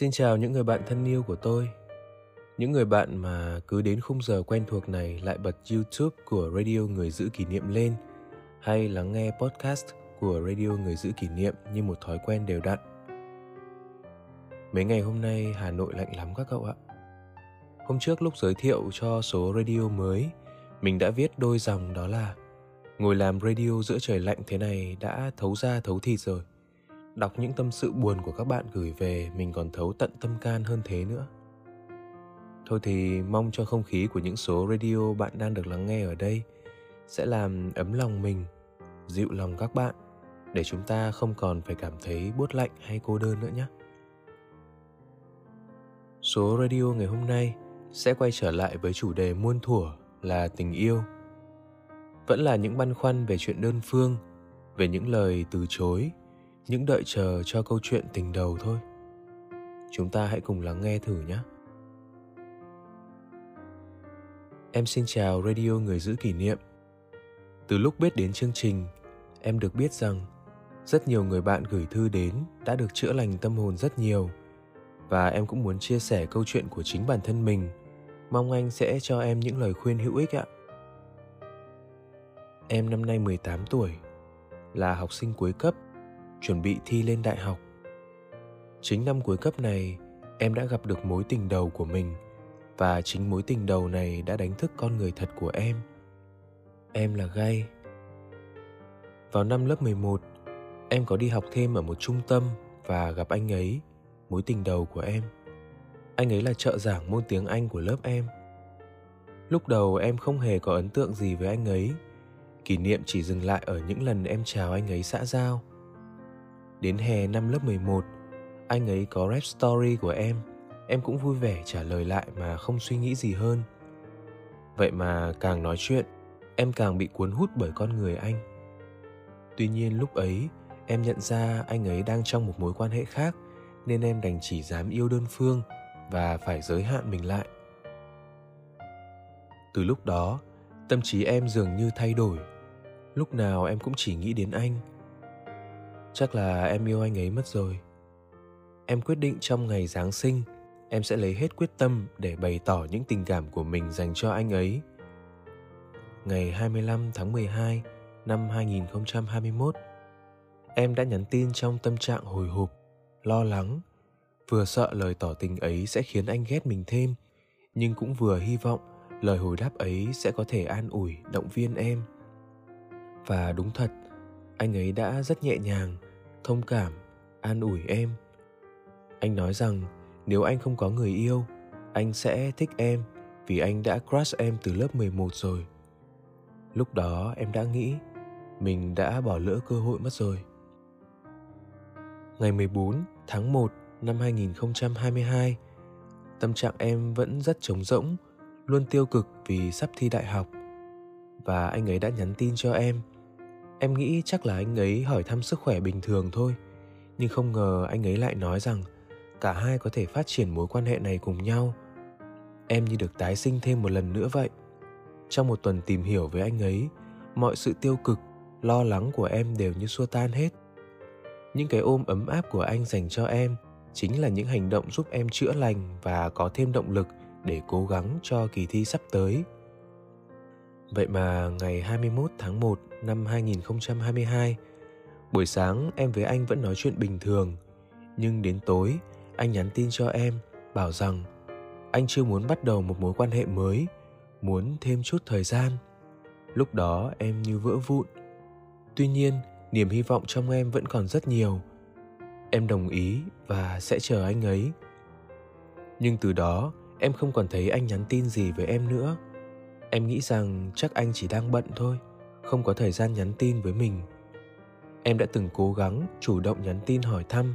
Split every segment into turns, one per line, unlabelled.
Xin chào những người bạn thân yêu của tôi. Những người bạn mà cứ đến khung giờ quen thuộc này lại bật YouTube của Radio Người Giữ Kỷ Niệm lên hay lắng nghe podcast của Radio Người Giữ Kỷ Niệm như một thói quen đều đặn. Mấy ngày hôm nay Hà Nội lạnh lắm các cậu ạ. Hôm trước lúc giới thiệu cho số radio mới, mình đã viết đôi dòng đó là Ngồi làm radio giữa trời lạnh thế này đã thấu ra thấu thịt rồi. Đọc những tâm sự buồn của các bạn gửi về mình còn thấu tận tâm can hơn thế nữa. Thôi thì mong cho không khí của những số radio bạn đang được lắng nghe ở đây sẽ làm ấm lòng mình, dịu lòng các bạn để chúng ta không còn phải cảm thấy buốt lạnh hay cô đơn nữa nhé. Số radio ngày hôm nay sẽ quay trở lại với chủ đề muôn thuở là tình yêu. Vẫn là những băn khoăn về chuyện đơn phương, về những lời từ chối, những đợi chờ cho câu chuyện tình đầu thôi. Chúng ta hãy cùng lắng nghe thử nhé. Em xin chào Radio Người Giữ Kỷ Niệm. Từ lúc biết đến chương trình, em được biết rằng rất nhiều người bạn gửi thư đến đã được chữa lành tâm hồn rất nhiều và em cũng muốn chia sẻ câu chuyện của chính bản thân mình. Mong anh sẽ cho em những lời khuyên hữu ích ạ. Em năm nay 18 tuổi, là học sinh cuối cấp, chuẩn bị thi lên đại học. Chính năm cuối cấp này, em đã gặp được mối tình đầu của mình và chính mối tình đầu này đã đánh thức con người thật của em. Em là Gay. Vào năm lớp 11, em có đi học thêm ở một trung tâm và gặp anh ấy mối tình đầu của em anh ấy là trợ giảng môn tiếng anh của lớp em lúc đầu em không hề có ấn tượng gì với anh ấy kỷ niệm chỉ dừng lại ở những lần em chào anh ấy xã giao đến hè năm lớp 11 anh ấy có rap story của em. Em cũng vui vẻ trả lời lại mà không suy nghĩ gì hơn. Vậy mà càng nói chuyện, em càng bị cuốn hút bởi con người anh. Tuy nhiên lúc ấy, em nhận ra anh ấy đang trong một mối quan hệ khác, nên em đành chỉ dám yêu đơn phương và phải giới hạn mình lại. Từ lúc đó, tâm trí em dường như thay đổi. Lúc nào em cũng chỉ nghĩ đến anh chắc là em yêu anh ấy mất rồi em quyết định trong ngày giáng sinh em sẽ lấy hết quyết tâm để bày tỏ những tình cảm của mình dành cho anh ấy. Ngày 25 tháng 12 năm 2021, em đã nhắn tin trong tâm trạng hồi hộp lo lắng vừa sợ lời tỏ tình ấy sẽ khiến anh ghét mình thêm nhưng cũng vừa hy vọng lời hồi đáp ấy sẽ có thể an ủi động viên em và đúng thật anh ấy đã rất nhẹ nhàng thông cảm an ủi em anh nói rằng nếu anh không có người yêu anh sẽ thích em vì anh đã crush em từ lớp 11 rồi. Lúc đó em đã nghĩ mình đã bỏ lỡ cơ hội mất rồi. Ngày 14 tháng 1 năm 2022, tâm trạng em vẫn rất trống rỗng, luôn tiêu cực vì sắp thi đại học. Và anh ấy đã nhắn tin cho em. Em nghĩ chắc là anh ấy hỏi thăm sức khỏe bình thường thôi, nhưng không ngờ anh ấy lại nói rằng cả hai có thể phát triển mối quan hệ này cùng nhau. Em như được tái sinh thêm một lần nữa vậy. Trong một tuần tìm hiểu với anh ấy, mọi sự tiêu cực, lo lắng của em đều như xua tan hết những cái ôm ấm áp của anh dành cho em chính là những hành động giúp em chữa lành và có thêm động lực để cố gắng cho kỳ thi sắp tới. Vậy mà ngày 21 tháng 1 năm 2022, buổi sáng em với anh vẫn nói chuyện bình thường, nhưng đến tối anh nhắn tin cho em bảo rằng anh chưa muốn bắt đầu một mối quan hệ mới, muốn thêm chút thời gian. Lúc đó em như vỡ vụn. Tuy nhiên, niềm hy vọng trong em vẫn còn rất nhiều. Em đồng ý và sẽ chờ anh ấy. Nhưng từ đó em không còn thấy anh nhắn tin gì với em nữa. Em nghĩ rằng chắc anh chỉ đang bận thôi không có thời gian nhắn tin với mình Em đã từng cố gắng chủ động nhắn tin hỏi thăm,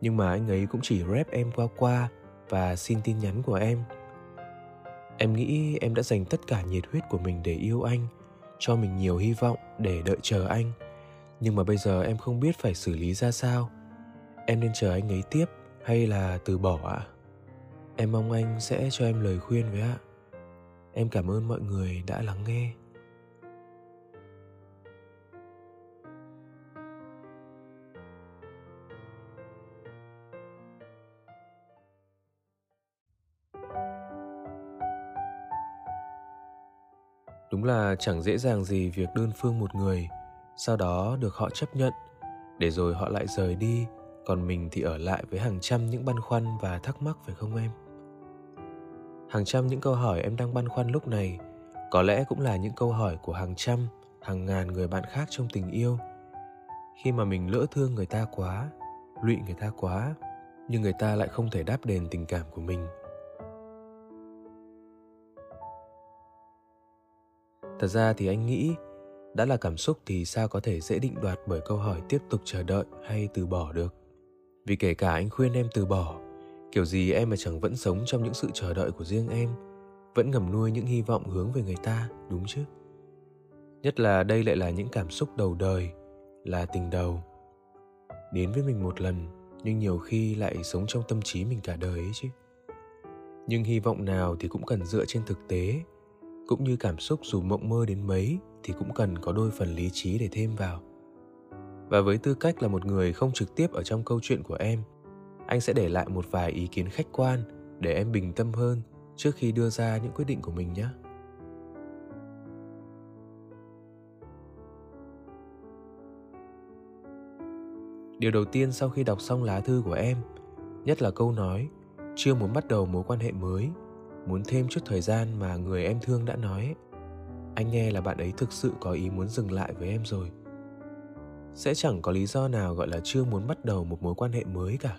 nhưng mà anh ấy cũng chỉ rep em qua qua và xin tin nhắn của em. Em nghĩ em đã dành tất cả nhiệt huyết của mình để yêu anh, cho mình nhiều hy vọng để đợi chờ anh. Nhưng mà bây giờ em không biết phải xử lý ra sao. Em nên chờ anh ấy tiếp hay là từ bỏ ạ? À? Em mong anh sẽ cho em lời khuyên với ạ. Em cảm ơn mọi người đã lắng nghe. Đúng là chẳng dễ dàng gì việc đơn phương một người, sau đó được họ chấp nhận, để rồi họ lại rời đi, còn mình thì ở lại với hàng trăm những băn khoăn và thắc mắc phải không em? Hàng trăm những câu hỏi em đang băn khoăn lúc này có lẽ cũng là những câu hỏi của hàng trăm, hàng ngàn người bạn khác trong tình yêu. Khi mà mình lỡ thương người ta quá, lụy người ta quá, nhưng người ta lại không thể đáp đền tình cảm của mình thật ra thì anh nghĩ đã là cảm xúc thì sao có thể dễ định đoạt bởi câu hỏi tiếp tục chờ đợi hay từ bỏ được? Vì kể cả anh khuyên em từ bỏ, kiểu gì em mà chẳng vẫn sống trong những sự chờ đợi của riêng em, vẫn ngầm nuôi những hy vọng hướng về người ta, đúng chứ? Nhất là đây lại là những cảm xúc đầu đời, là tình đầu. Đến với mình một lần, nhưng nhiều khi lại sống trong tâm trí mình cả đời ấy chứ. Nhưng hy vọng nào thì cũng cần dựa trên thực tế cũng như cảm xúc dù mộng mơ đến mấy thì cũng cần có đôi phần lý trí để thêm vào. Và với tư cách là một người không trực tiếp ở trong câu chuyện của em, anh sẽ để lại một vài ý kiến khách quan để em bình tâm hơn trước khi đưa ra những quyết định của mình nhé. Điều đầu tiên sau khi đọc xong lá thư của em, nhất là câu nói, chưa muốn bắt đầu mối quan hệ mới muốn thêm chút thời gian mà người em thương đã nói. Anh nghe là bạn ấy thực sự có ý muốn dừng lại với em rồi. Sẽ chẳng có lý do nào gọi là chưa muốn bắt đầu một mối quan hệ mới cả.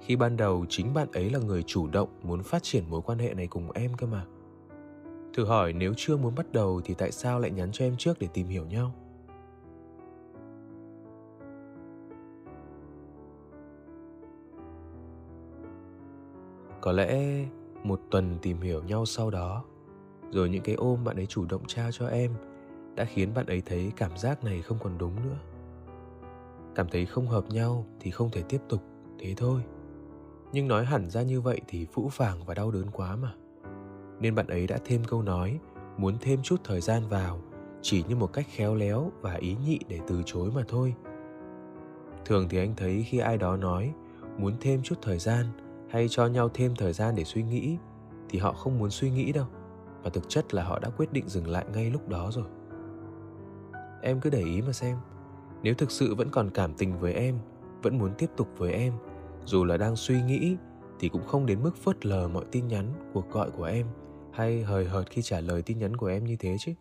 Khi ban đầu chính bạn ấy là người chủ động muốn phát triển mối quan hệ này cùng em cơ mà. Thử hỏi nếu chưa muốn bắt đầu thì tại sao lại nhắn cho em trước để tìm hiểu nhau? Có lẽ một tuần tìm hiểu nhau sau đó. Rồi những cái ôm bạn ấy chủ động trao cho em đã khiến bạn ấy thấy cảm giác này không còn đúng nữa. Cảm thấy không hợp nhau thì không thể tiếp tục, thế thôi. Nhưng nói hẳn ra như vậy thì phũ phàng và đau đớn quá mà. Nên bạn ấy đã thêm câu nói, muốn thêm chút thời gian vào, chỉ như một cách khéo léo và ý nhị để từ chối mà thôi. Thường thì anh thấy khi ai đó nói, muốn thêm chút thời gian hay cho nhau thêm thời gian để suy nghĩ, thì họ không muốn suy nghĩ đâu. Và thực chất là họ đã quyết định dừng lại ngay lúc đó rồi. Em cứ để ý mà xem. Nếu thực sự vẫn còn cảm tình với em, vẫn muốn tiếp tục với em, dù là đang suy nghĩ, thì cũng không đến mức phớt lờ mọi tin nhắn cuộc gọi của em, hay hời hợt khi trả lời tin nhắn của em như thế chứ.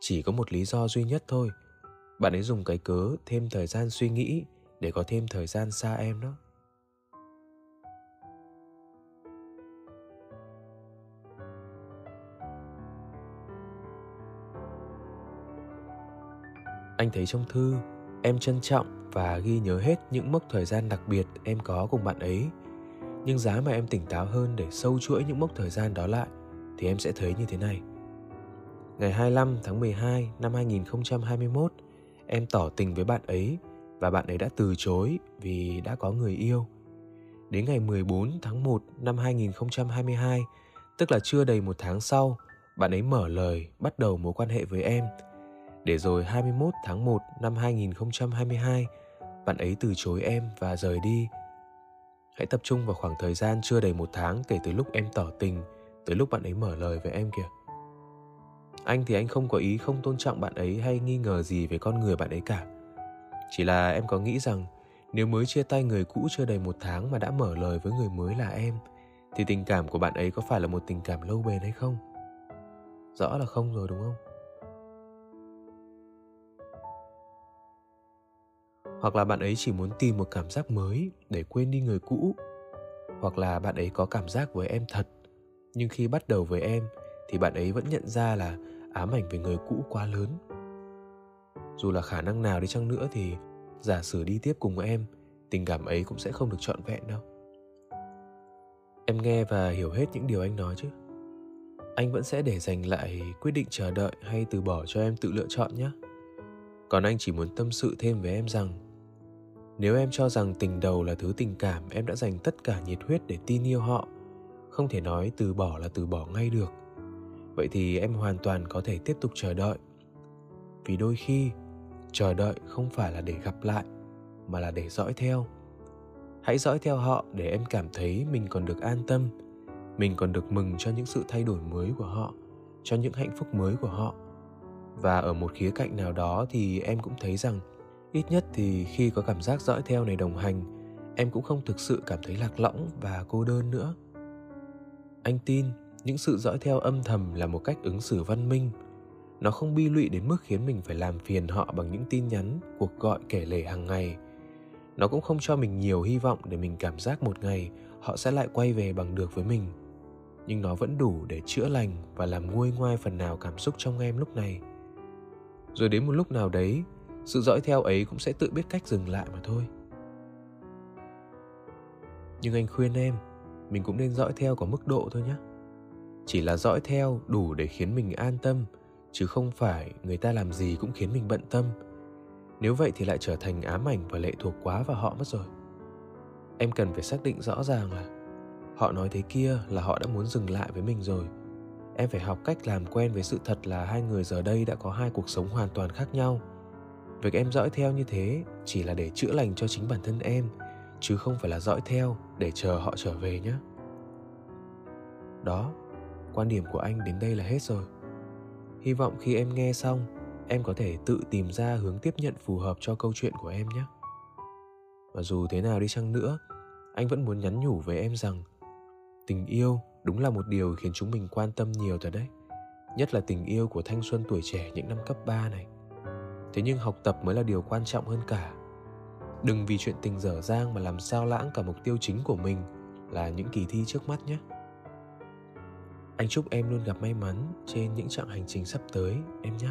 Chỉ có một lý do duy nhất thôi. Bạn ấy dùng cái cớ thêm thời gian suy nghĩ để có thêm thời gian xa em đó. Anh thấy trong thư, em trân trọng và ghi nhớ hết những mốc thời gian đặc biệt em có cùng bạn ấy. Nhưng giá mà em tỉnh táo hơn để sâu chuỗi những mốc thời gian đó lại thì em sẽ thấy như thế này. Ngày 25 tháng 12 năm 2021, em tỏ tình với bạn ấy và bạn ấy đã từ chối vì đã có người yêu. Đến ngày 14 tháng 1 năm 2022, tức là chưa đầy một tháng sau, bạn ấy mở lời bắt đầu mối quan hệ với em – để rồi 21 tháng 1 năm 2022, bạn ấy từ chối em và rời đi. Hãy tập trung vào khoảng thời gian chưa đầy một tháng kể từ lúc em tỏ tình, tới lúc bạn ấy mở lời với em kìa. Anh thì anh không có ý không tôn trọng bạn ấy hay nghi ngờ gì về con người bạn ấy cả. Chỉ là em có nghĩ rằng nếu mới chia tay người cũ chưa đầy một tháng mà đã mở lời với người mới là em, thì tình cảm của bạn ấy có phải là một tình cảm lâu bền hay không? Rõ là không rồi đúng không? Hoặc là bạn ấy chỉ muốn tìm một cảm giác mới để quên đi người cũ. Hoặc là bạn ấy có cảm giác với em thật, nhưng khi bắt đầu với em thì bạn ấy vẫn nhận ra là ám ảnh về người cũ quá lớn. Dù là khả năng nào đi chăng nữa thì giả sử đi tiếp cùng em, tình cảm ấy cũng sẽ không được trọn vẹn đâu. Em nghe và hiểu hết những điều anh nói chứ. Anh vẫn sẽ để dành lại quyết định chờ đợi hay từ bỏ cho em tự lựa chọn nhé còn anh chỉ muốn tâm sự thêm với em rằng, nếu em cho rằng tình đầu là thứ tình cảm, em đã dành tất cả nhiệt huyết để tin yêu họ, không thể nói từ bỏ là từ bỏ ngay được. Vậy thì em hoàn toàn có thể tiếp tục chờ đợi. Vì đôi khi, chờ đợi không phải là để gặp lại, mà là để dõi theo. Hãy dõi theo họ để em cảm thấy mình còn được an tâm, mình còn được mừng cho những sự thay đổi mới của họ, cho những hạnh phúc mới của họ và ở một khía cạnh nào đó thì em cũng thấy rằng ít nhất thì khi có cảm giác dõi theo này đồng hành, em cũng không thực sự cảm thấy lạc lõng và cô đơn nữa. Anh tin những sự dõi theo âm thầm là một cách ứng xử văn minh. Nó không bi lụy đến mức khiến mình phải làm phiền họ bằng những tin nhắn, cuộc gọi kể lể hàng ngày. Nó cũng không cho mình nhiều hy vọng để mình cảm giác một ngày họ sẽ lại quay về bằng được với mình. Nhưng nó vẫn đủ để chữa lành và làm nguôi ngoai phần nào cảm xúc trong em lúc này rồi đến một lúc nào đấy, sự dõi theo ấy cũng sẽ tự biết cách dừng lại mà thôi. Nhưng anh khuyên em, mình cũng nên dõi theo có mức độ thôi nhé chỉ là dõi theo đủ để khiến mình an tâm, chứ không phải người ta làm gì cũng khiến mình bận tâm. Nếu vậy thì lại trở thành ám ảnh và lệ thuộc quá vào họ mất rồi. Em cần phải xác định rõ ràng là họ nói thế kia là họ đã muốn dừng lại với mình rồi em phải học cách làm quen với sự thật là hai người giờ đây đã có hai cuộc sống hoàn toàn khác nhau. Việc em dõi theo như thế chỉ là để chữa lành cho chính bản thân em, chứ không phải là dõi theo để chờ họ trở về nhé. Đó, quan điểm của anh đến đây là hết rồi. Hy vọng khi em nghe xong, em có thể tự tìm ra hướng tiếp nhận phù hợp cho câu chuyện của em nhé. Và dù thế nào đi chăng nữa, anh vẫn muốn nhắn nhủ với em rằng, tình yêu đúng là một điều khiến chúng mình quan tâm nhiều rồi đấy. Nhất là tình yêu của thanh xuân tuổi trẻ những năm cấp 3 này. Thế nhưng học tập mới là điều quan trọng hơn cả. Đừng vì chuyện tình dở dang mà làm sao lãng cả mục tiêu chính của mình là những kỳ thi trước mắt nhé. Anh chúc em luôn gặp may mắn trên những chặng hành trình sắp tới, em nhé.